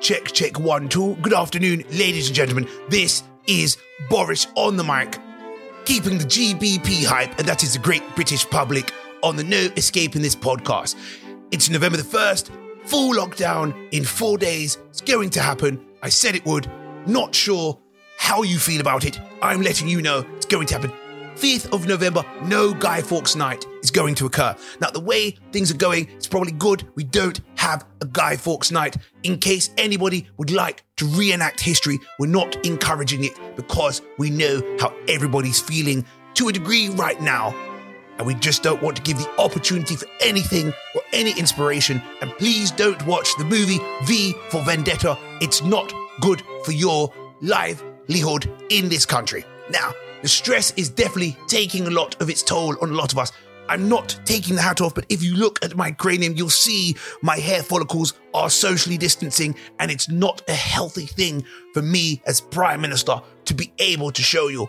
Check, check, one, two. Good afternoon, ladies and gentlemen. This is Boris on the mic, keeping the GBP hype, and that is the great British public on the no escaping this podcast. It's November the 1st, full lockdown in four days. It's going to happen. I said it would. Not sure how you feel about it. I'm letting you know it's going to happen. 5th of November, no Guy Fawkes night is going to occur. Now, the way things are going, it's probably good we don't have a Guy Fawkes night. In case anybody would like to reenact history, we're not encouraging it because we know how everybody's feeling to a degree right now. And we just don't want to give the opportunity for anything or any inspiration. And please don't watch the movie V for Vendetta. It's not good for your livelihood in this country. Now, the stress is definitely taking a lot of its toll on a lot of us. I'm not taking the hat off, but if you look at my cranium, you'll see my hair follicles are socially distancing, and it's not a healthy thing for me as Prime Minister to be able to show you.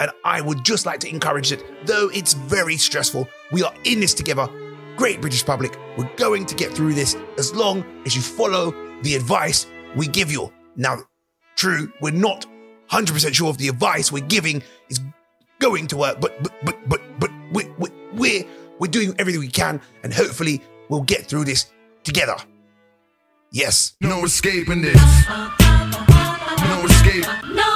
And I would just like to encourage it, though it's very stressful. We are in this together. Great British public, we're going to get through this as long as you follow the advice we give you. Now, true, we're not 100% sure if the advice we're giving is going to work, but but but but but we, we, we're we're doing everything we can, and hopefully we'll get through this together. Yes. No escaping this. No escape. No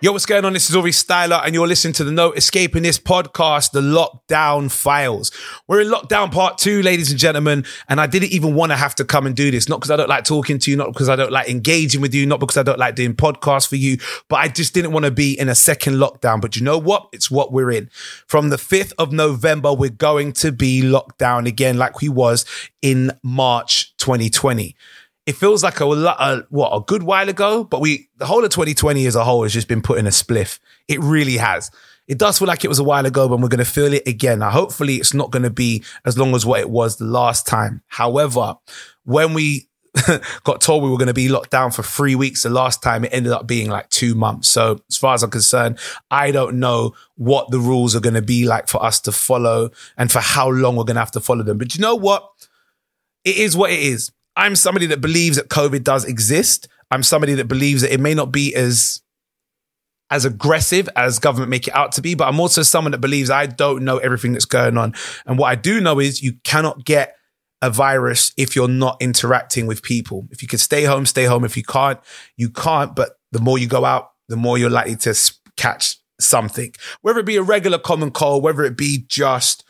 Yo, what's going on? This is Aurie Styla, and you're listening to the No Escaping This podcast, The Lockdown Files. We're in lockdown part two, ladies and gentlemen, and I didn't even want to have to come and do this. Not because I don't like talking to you, not because I don't like engaging with you, not because I don't like doing podcasts for you, but I just didn't want to be in a second lockdown. But you know what? It's what we're in. From the 5th of November, we're going to be locked down again, like we was in March 2020 it feels like a, a what a good while ago, but we the whole of 2020 as a whole has just been put in a spliff. It really has. It does feel like it was a while ago, but we're going to feel it again. Now, hopefully, it's not going to be as long as what it was the last time. However, when we got told we were going to be locked down for three weeks the last time, it ended up being like two months. So, as far as I'm concerned, I don't know what the rules are going to be like for us to follow and for how long we're going to have to follow them. But you know what? It is what it is. I'm somebody that believes that COVID does exist. I'm somebody that believes that it may not be as as aggressive as government make it out to be, but I'm also someone that believes I don't know everything that's going on. And what I do know is you cannot get a virus if you're not interacting with people. If you can stay home, stay home. If you can't, you can't. But the more you go out, the more you're likely to catch something, whether it be a regular common cold, whether it be just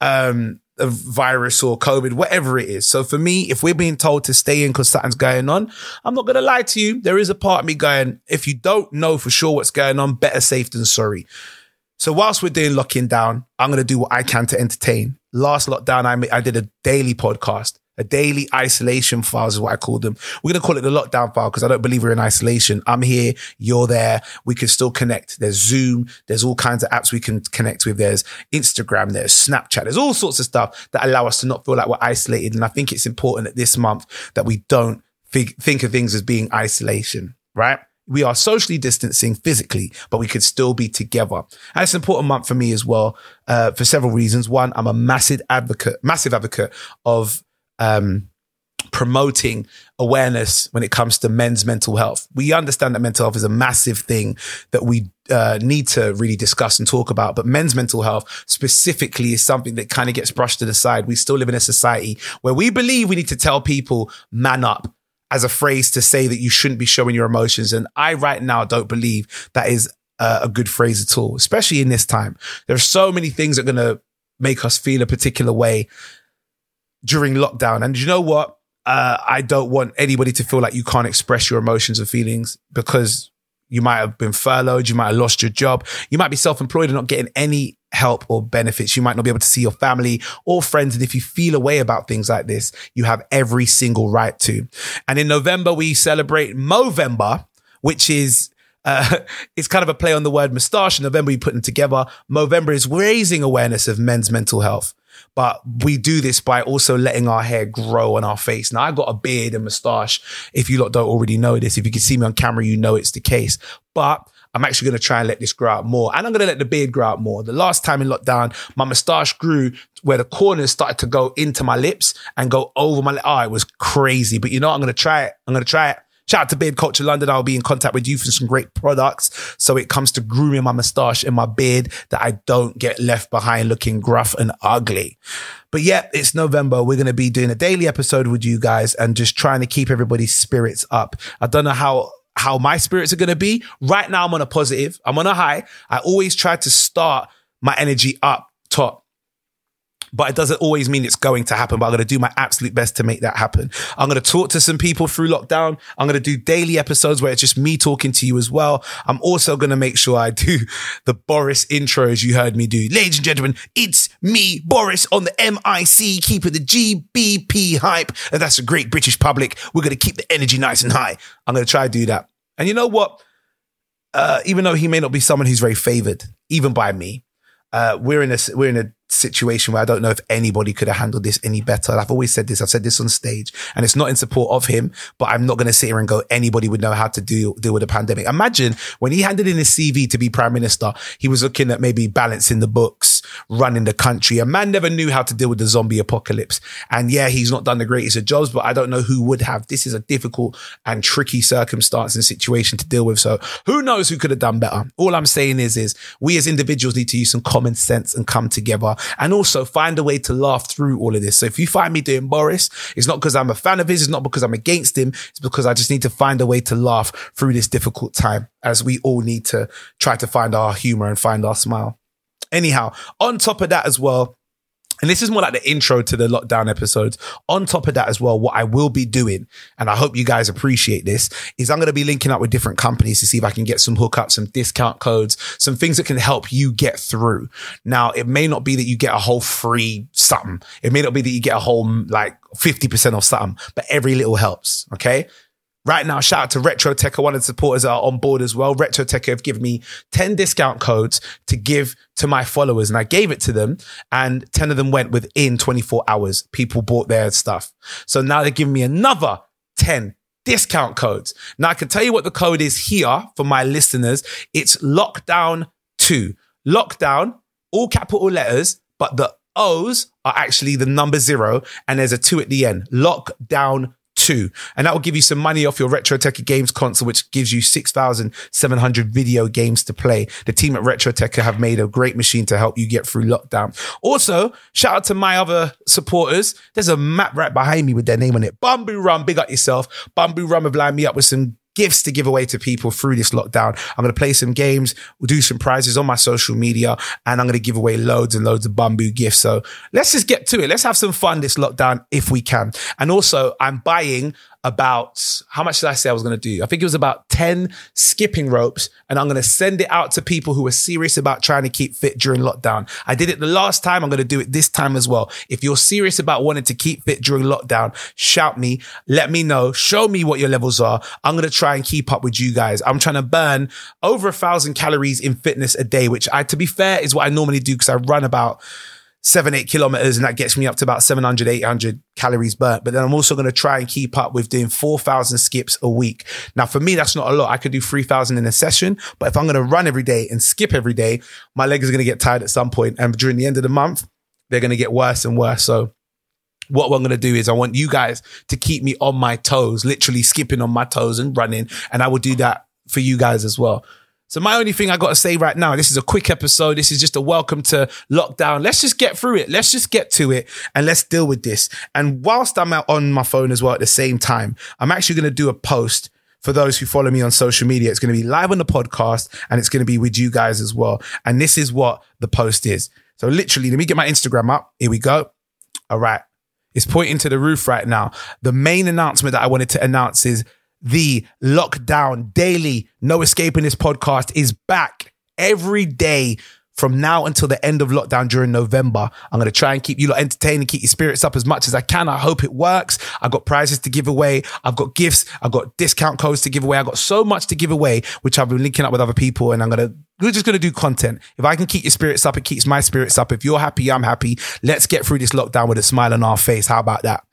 um, a virus or COVID, whatever it is. So for me, if we're being told to stay in because something's going on, I'm not going to lie to you. There is a part of me going, if you don't know for sure what's going on, better safe than sorry. So whilst we're doing locking down, I'm going to do what I can to entertain. Last lockdown, I, I did a daily podcast, a daily isolation files is what I call them. We're going to call it the lockdown file because I don't believe we're in isolation. I'm here. You're there. We can still connect. There's Zoom. There's all kinds of apps we can connect with. There's Instagram. There's Snapchat. There's all sorts of stuff that allow us to not feel like we're isolated. And I think it's important that this month that we don't fig- think of things as being isolation, right? we are socially distancing physically, but we could still be together. And it's an important month for me as well, uh, for several reasons. One, I'm a massive advocate, massive advocate of, um, promoting awareness when it comes to men's mental health. We understand that mental health is a massive thing that we uh, need to really discuss and talk about, but men's mental health specifically is something that kind of gets brushed to the side. We still live in a society where we believe we need to tell people man up as a phrase to say that you shouldn't be showing your emotions. And I right now don't believe that is a, good phrase at all, especially in this time. There are so many things that are going to make us feel a particular way during lockdown. And you know what? Uh, I don't want anybody to feel like you can't express your emotions and feelings because you might have been furloughed, you might have lost your job, you might be self-employed and not getting any help or benefits. You might not be able to see your family or friends. And if you feel a way about things like this, you have every single right to. And in November, we celebrate Movember, which is uh, it's kind of a play on the word moustache. In November, we put them together. Movember is raising awareness of men's mental health. But we do this by also letting our hair grow on our face. Now, I got a beard and moustache. If you lot don't already know this, if you can see me on camera, you know it's the case. But I'm actually going to try and let this grow out more. And I'm going to let the beard grow out more. The last time in lockdown, my moustache grew where the corners started to go into my lips and go over my lip. Oh, it was crazy. But you know? I'm going to try it. I'm going to try it. Shout out to Beard Culture London. I'll be in contact with you for some great products. So it comes to grooming my moustache and my beard that I don't get left behind looking gruff and ugly. But yeah, it's November. We're going to be doing a daily episode with you guys and just trying to keep everybody's spirits up. I don't know how how my spirits are going to be. Right now, I'm on a positive. I'm on a high. I always try to start my energy up top. But it doesn't always mean it's going to happen, but I'm going to do my absolute best to make that happen. I'm going to talk to some people through lockdown. I'm going to do daily episodes where it's just me talking to you as well. I'm also going to make sure I do the Boris intros you heard me do. Ladies and gentlemen, it's me, Boris, on the MIC, keeping the GBP hype. And that's a great British public. We're going to keep the energy nice and high. I'm going to try to do that. And you know what? Uh, even though he may not be someone who's very favored, even by me, uh, we're in a we're in a situation where I don't know if anybody could have handled this any better. I've always said this. I've said this on stage, and it's not in support of him, but I'm not going to sit here and go. Anybody would know how to do deal with a pandemic. Imagine when he handed in his CV to be prime minister, he was looking at maybe balancing the books, running the country. A man never knew how to deal with the zombie apocalypse. And yeah, he's not done the greatest of jobs, but I don't know who would have. This is a difficult and tricky circumstance and situation to deal with. So who knows who could have done better? All I'm saying is, is we as individuals need to use some common sense and come together and also find a way to laugh through all of this. So if you find me doing Boris, it's not because I'm a fan of his. It's not because I'm against him. It's because I just need to find a way to laugh through this difficult time as we all need to try to find our humor and find our smile. Anyhow, on top of that as well, and this is more like the intro to the lockdown episodes. On top of that as well, what I will be doing, and I hope you guys appreciate this, is I'm going to be linking up with different companies to see if I can get some hookups, some discount codes, some things that can help you get through. Now, it may not be that you get a whole free something. It may not be that you get a whole like 50% off something, but every little helps. Okay. Right now, shout out to Retro Tech. One of the supporters are on board as well. Retro Tech have given me 10 discount codes to give to my followers and I gave it to them and 10 of them went within 24 hours. People bought their stuff. So now they're giving me another 10 discount codes. Now I can tell you what the code is here for my listeners. It's lockdown two. Lockdown, all capital letters, but the O's are actually the number zero and there's a two at the end. Lockdown two. And that will give you some money off your Retro Tech Games console, which gives you 6,700 video games to play. The team at Retro Tech have made a great machine to help you get through lockdown. Also, shout out to my other supporters. There's a map right behind me with their name on it. Bumbu Rum, big up yourself. Bumbu Rum have lined me up with some gifts to give away to people through this lockdown. I'm going to play some games, we'll do some prizes on my social media, and I'm going to give away loads and loads of Bumbu gifts. So let's just get to it. Let's have some fun this lockdown if we can. And also, I'm buying about how much did I say I was going to do? I think it was about 10 skipping ropes, and I'm going to send it out to people who are serious about trying to keep fit during lockdown. I did it the last time. I'm going to do it this time as well. If you're serious about wanting to keep fit during lockdown, shout me, let me know, show me what your levels are. I'm going to try and keep up with you guys. I'm trying to burn over a thousand calories in fitness a day, which I, to be fair, is what I normally do because I run about seven, eight kilometers, and that gets me up to about 700, 800 calories burnt. But then I'm also going to try and keep up with doing 4,000 skips a week. Now, for me, that's not a lot. I could do 3,000 in a session, but if I'm going to run every day and skip every day, my legs are going to get tired at some point. And during the end of the month, they're going to get worse and worse. So, what I'm going to do is I want you guys to keep me on my toes, literally skipping on my toes and running. And I will do that for you guys as well. So my only thing I got to say right now, this is a quick episode. This is just a welcome to lockdown. Let's just get through it. Let's just get to it and let's deal with this. And whilst I'm out on my phone as well at the same time, I'm actually going to do a post for those who follow me on social media. It's going to be live on the podcast and it's going to be with you guys as well. And this is what the post is. So literally, let me get my Instagram up. Here we go. All right. It's pointing to the roof right now. The main announcement that I wanted to announce is the lockdown daily, no escaping this podcast is back every day from now until the end of lockdown during November. I'm going to try and keep you lot entertained and keep your spirits up as much as I can. I hope it works. I've got prizes to give away. I've got gifts. I've got discount codes to give away. I've got so much to give away, which I've been linking up with other people and I'm going to, we're just going to do content. If I can keep your spirits up, it keeps my spirits up. If you're happy, I'm happy. Let's get through this lockdown with a smile on our face. How about that?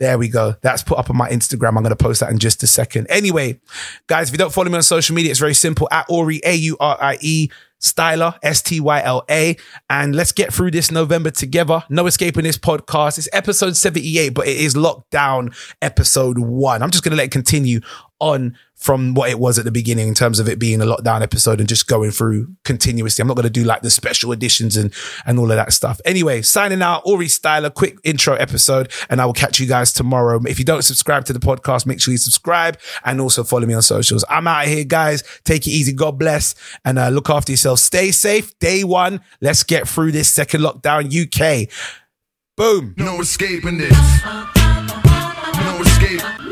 There we go. That's put up on my Instagram. I'm going to post that in just a second. Anyway, guys, if you don't follow me on social media, it's very simple at Aurie, A U R I E, Styla, S T Y L A. And let's get through this November together. No escaping this podcast. It's episode 78, but it is lockdown episode one. I'm just going to let it continue on from what it was at the beginning in terms of it being a lockdown episode and just going through continuously. I'm not going to do like the special editions and, and all of that stuff. Anyway, signing out, Aurie Styla, quick intro episode, and I will catch you guys tomorrow. If you don't subscribe to the podcast, make sure you subscribe and also follow me on socials. I'm out of here, guys. Take it easy. God bless and uh, look after yourself. Stay safe. Day one. Let's get through this second lockdown UK. Boom. No escaping this. No escape.